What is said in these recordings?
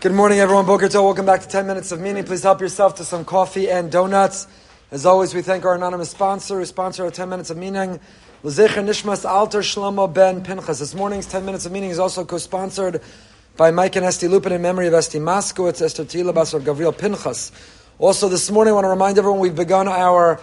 Good morning, everyone. Boker Tov. Welcome back to 10 Minutes of Meaning. Please help yourself to some coffee and donuts. As always, we thank our anonymous sponsor who sponsored our 10 Minutes of Meaning, Lezecher Nishmas Alter Shlomo Ben Pinchas. This morning's 10 Minutes of Meaning is also co-sponsored by Mike and Esti Lupin in memory of Esti Moskowitz, Esther Tila Basar Gavriel Pinchas. Also, this morning, I want to remind everyone we've begun our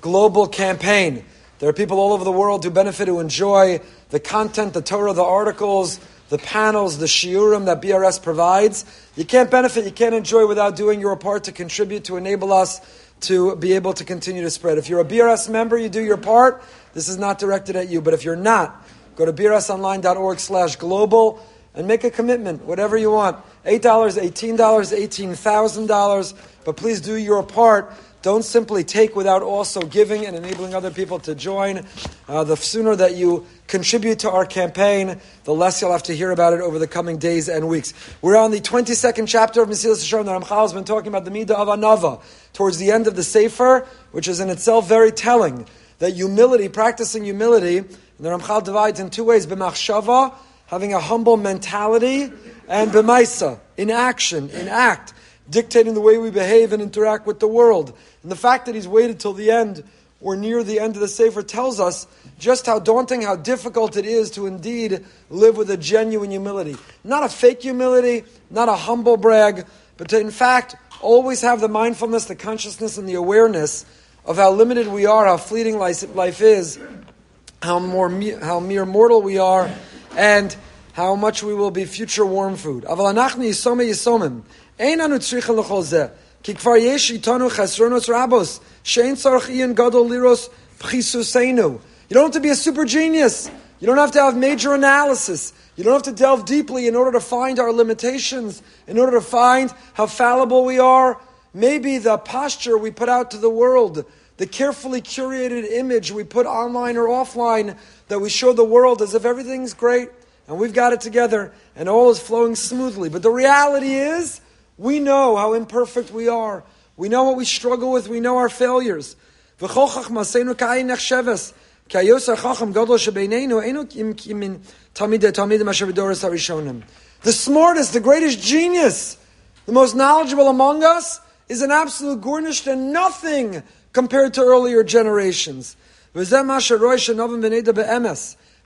global campaign. There are people all over the world who benefit, who enjoy the content, the Torah, the articles, the panels, the shiurim that BRS provides. You can't benefit, you can't enjoy without doing your part to contribute, to enable us to be able to continue to spread. If you're a BRS member, you do your part. This is not directed at you. But if you're not, go to brsonline.org slash global and make a commitment, whatever you want. $8, $18, $18,000. But please do your part don't simply take without also giving and enabling other people to join. Uh, the sooner that you contribute to our campaign, the less you'll have to hear about it over the coming days and weeks. We're on the 22nd chapter of Mesilas Yesharim. The Ramchal has been talking about the Midah of Anava towards the end of the Sefer, which is in itself very telling. That humility, practicing humility, and the Ramchal divides in two ways, b'machshava, having a humble mentality, and b'maisa, in action, in act dictating the way we behave and interact with the world. And the fact that he's waited till the end or near the end of the Sefer tells us just how daunting, how difficult it is to indeed live with a genuine humility. Not a fake humility, not a humble brag, but to in fact always have the mindfulness, the consciousness, and the awareness of how limited we are, how fleeting life is, how, more, how mere mortal we are, and how much we will be future warm food. אין אנו צריכים לכל זה, כי כבר יש איתנו חסרונות רבוס, שאין צורך עיין גדול לירוס בחיסוסנו. You don't have to be a super genius. You don't have to have major analysis. You don't have to delve deeply in order to find our limitations, in order to find how fallible we are. Maybe the posture we put out to the world, the carefully curated image we put online or offline that we show the world as if everything's great and we've got it together and all is flowing smoothly. But the reality is, we know how imperfect we are. We know what we struggle with. We know our failures. The smartest, the greatest genius, the most knowledgeable among us is an absolute gornisht and nothing compared to earlier generations.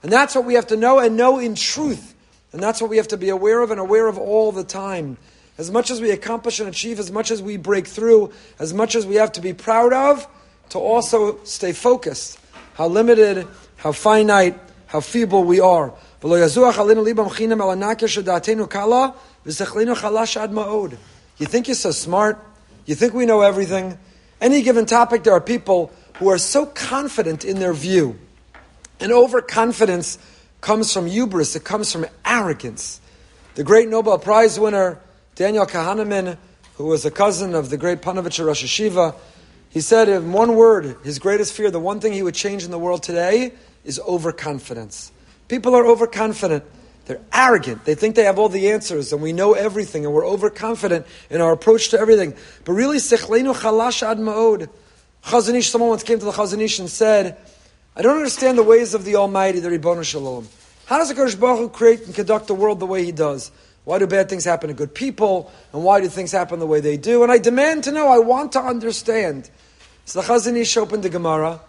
And that's what we have to know and know in truth. And that's what we have to be aware of and aware of all the time. As much as we accomplish and achieve, as much as we break through, as much as we have to be proud of, to also stay focused. How limited, how finite, how feeble we are. You think you're so smart? You think we know everything? Any given topic, there are people who are so confident in their view. And overconfidence comes from hubris, it comes from arrogance. The great Nobel Prize winner Daniel Kahneman, who was a cousin of the great Panovich Rosh Hayeshiva, he said in one word, his greatest fear, the one thing he would change in the world today is overconfidence. People are overconfident. They're arrogant. They think they have all the answers and we know everything and we're overconfident in our approach to everything. But really, sechleinu chalash ad ma'od. Chazon Ish, someone once came to the Chazon Ish and said, I don't understand the ways of the Almighty, the Ribbon Shalom. How does the Kodesh Baruch Hu create and conduct the world the way He does? Why do bad things happen to good people? And why do things happen the way they do? And I demand to know, I want to understand. So the Chazon Ish opened the Gemara,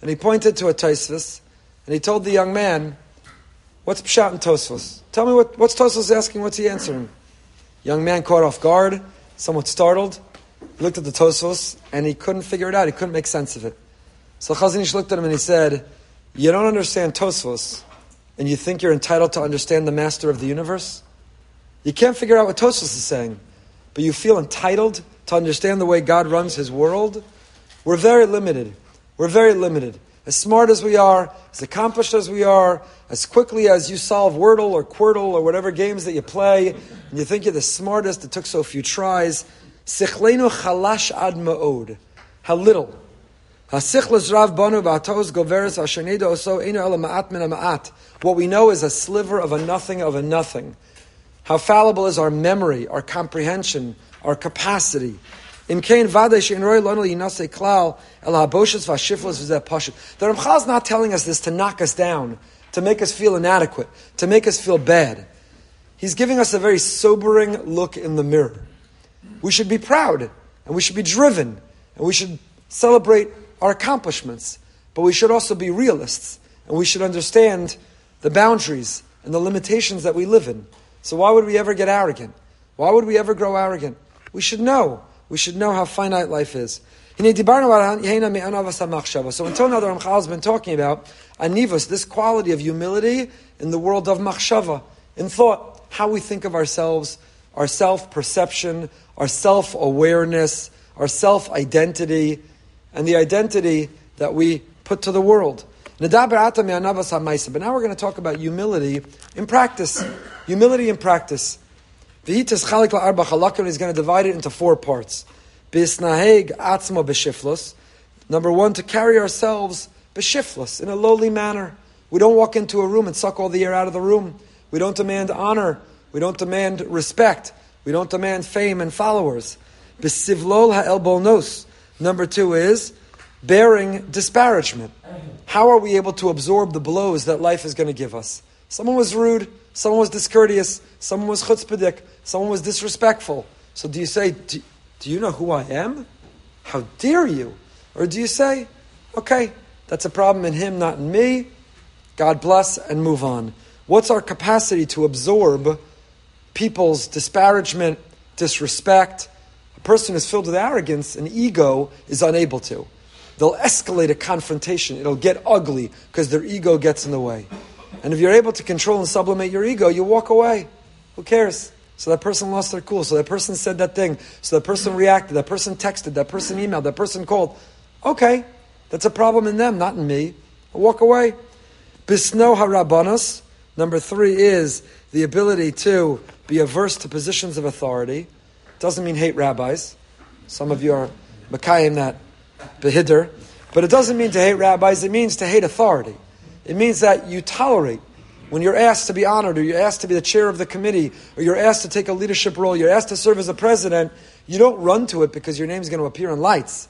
and he pointed to a Tosfos, and he told the young man, What's Pshat in Tosfos? Tell me what, what's Tosfos asking, what's he answering? Young man caught off guard, somewhat startled, looked at the Tosfos, and he couldn't figure it out, he couldn't make sense of it. So Chazon Ish looked at him and he said, You don't understand Tosfos, and you think you're entitled to understand the master of the universe? You can't figure out what Tosfos is saying, but you feel entitled to understand the way God runs His world. We're very limited. We're very limited. As smart as we are, as accomplished as we are, as quickly as you solve Wordle or Quordle or whatever games that you play, and you think you're the smartest, it took so few tries. Sichlenu chalash ad ma'od. How little. Rav banu goveres oso elu ma'at min ma'at. What we know is a sliver of a nothing of a nothing. How fallible is our memory, our comprehension, our capacity. In Kain Vadesh in Roy Lonely Yinase Klal El Haboshas Vashiflas Vizet Pashit. The is not telling us this to knock us down, to make us feel inadequate, to make us feel bad. he's giving us a very sobering look in the mirror. We should be proud, and we should be driven, and we should celebrate our accomplishments, but we should also be realists, and we should understand the boundaries and the limitations that we live in. So why would we ever get arrogant? Why would we ever grow arrogant? We should know. We should know how finite life is. So until now, the Ramchal has been talking about anivus, this quality of humility in the world of machshava, in thought, how we think of ourselves, our self-perception, our self-awareness, our self-identity, and the identity that we put to the world. But now we're going to talk about humility in practice. Humility in practice. He's going to divide it into four parts. Number one, to carry ourselves b'shiflus, in a lowly manner. We don't walk into a room and suck all the air out of the room. We don't demand honor. We don't demand respect. We don't demand fame and followers. B'sivlol ha'el nos. Number two is bearing disparagement. How are we able to absorb the blows that life is going to give us? Someone was rude, someone was discourteous, someone was chutzpahdik, someone was disrespectful. So do you say, do, do you know who I am? How dare you? Or do you say, okay, that's a problem in him, not in me. God bless and move on. What's our capacity to absorb people's disparagement, disrespect? Person is filled with arrogance and ego is unable to. They'll escalate a confrontation. It'll get ugly because their ego gets in the way. And if you're able to control and sublimate your ego, you walk away. Who cares? So that person lost their cool. So that person said that thing. So that person reacted. That person texted. That person emailed. That person called. Okay, that's a problem in them, not in me. I'll walk away. Bisno harabanas. Number three is the ability to be averse to positions of authority. Doesn't mean hate rabbis. Some of you are Makayim that behidr. But it doesn't mean to hate rabbis, it means to hate authority. It means that you tolerate when you're asked to be honored, or you're asked to be the chair of the committee, or you're asked to take a leadership role, you're asked to serve as a president, you don't run to it because your name's going to appear in lights.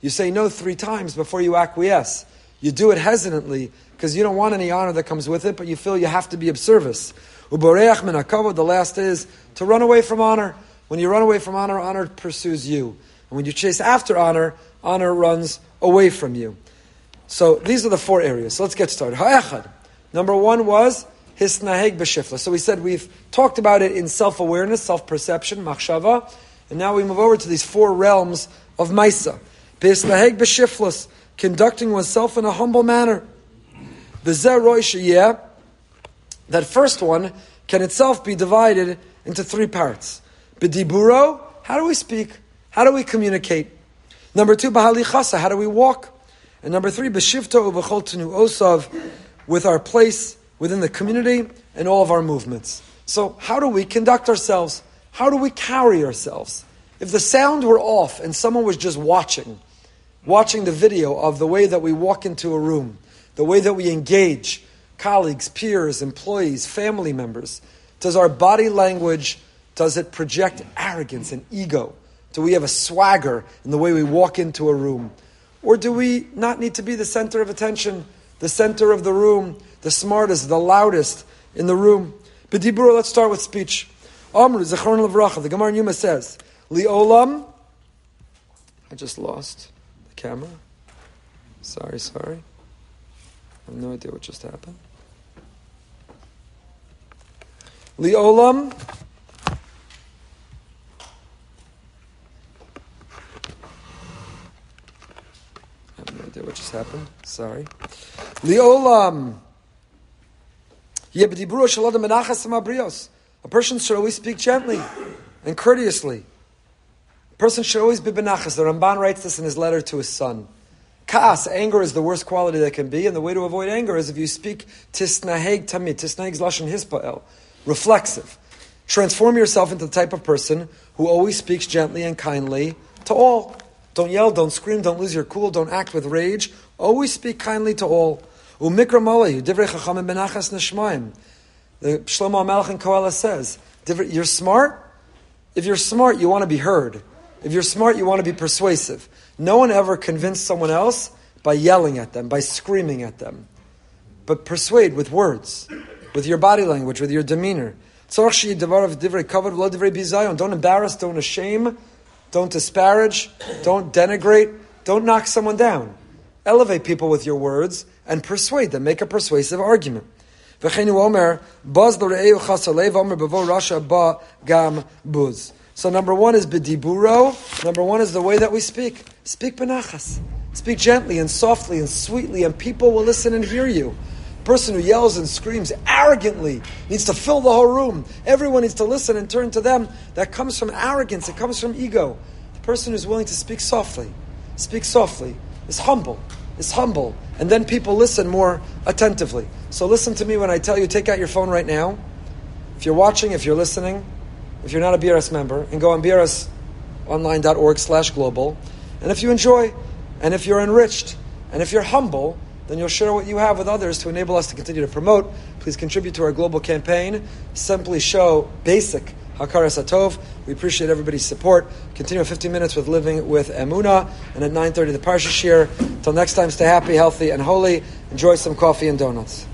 You say no three times before you acquiesce. You do it hesitantly because you don't want any honor that comes with it, but you feel you have to be of service. Uboreach min the last is to run away from honor. When you run away from honor, honor pursues you. And when you chase after honor, honor runs away from you. So these are the four areas. So let's get started. Ha'echad. Number one was hisnaheg b'shifla. So we said we've talked about it in self-awareness, self-perception, machshava, and now we move over to these four realms of maisa. Hisnaheg b'shiflas, conducting oneself in a humble manner. the V'zer that first one can itself be divided into three parts. B'diburo, how do we speak? How do we communicate? Number two, chasa, how do we walk? And number three, b'shivto uv'chol tenu osav, with our place within the community and all of our movements. So how do we conduct ourselves? How do we carry ourselves? If the sound were off and someone was just watching, watching the video of the way that we walk into a room, the way that we engage colleagues, peers, employees, family members, does our body language, does it project arrogance and ego? Do we have a swagger in the way we walk into a room? Or do we not need to be the center of attention, the center of the room, the smartest, the loudest in the room? B'dibur, let's start with speech. Amr, Zechron Levracha, the Gemara Yuma says, Li'olam, I just lost the camera. Sorry, sorry. I have no idea what just happened. Li'olam, what just happened. Sorry. Liolam. A person should always speak gently and courteously. A person should always be benachas. The Ramban writes this in his letter to his son. Kaas, anger is the worst quality that can be, and the way to avoid anger is if you speak tisnaheg tamid. Tisnaheg is lashon hispael, reflexive. Transform yourself into the type of person who always speaks gently and kindly to all. Don't yell, don't scream, don't lose your cool, don't act with rage. Always speak kindly to all. The Shlomo Melech in Koheles says, you're smart? If you're smart, you want to be heard. If you're smart, you want to be persuasive. No one ever convinced someone else by yelling at them, by screaming at them. But persuade with words, with your body language, with your demeanor. Don't embarrass, don't shame, don't disparage, don't denigrate, don't knock someone down. Elevate people with your words and persuade them. Make a persuasive argument. So number one is bediburo. Number one is the way that we speak. Speak benachas. Speak gently and softly and sweetly, and people will listen and hear you. Person who yells and screams arrogantly needs to fill the whole room. Everyone needs to listen and turn to them. That comes from arrogance. It comes from ego. The person who's willing to speak softly, speak softly, is humble, is humble, and then people listen more attentively. So listen to me when I tell you, take out your phone right now. If you're watching, if you're listening, if you're not a BRS member, and go on brsonline.org slash global. And if you enjoy, and if you're enriched, and if you're humble, then you'll share what you have with others to enable us to continue to promote. Please contribute to our global campaign. Simply show basic Hakaras Hatov. We appreciate everybody's support. Continue 15 minutes with Living with Emuna, and at 9.30 the Parsha Shiur. Until next time, stay happy, healthy, and holy. Enjoy some coffee and donuts.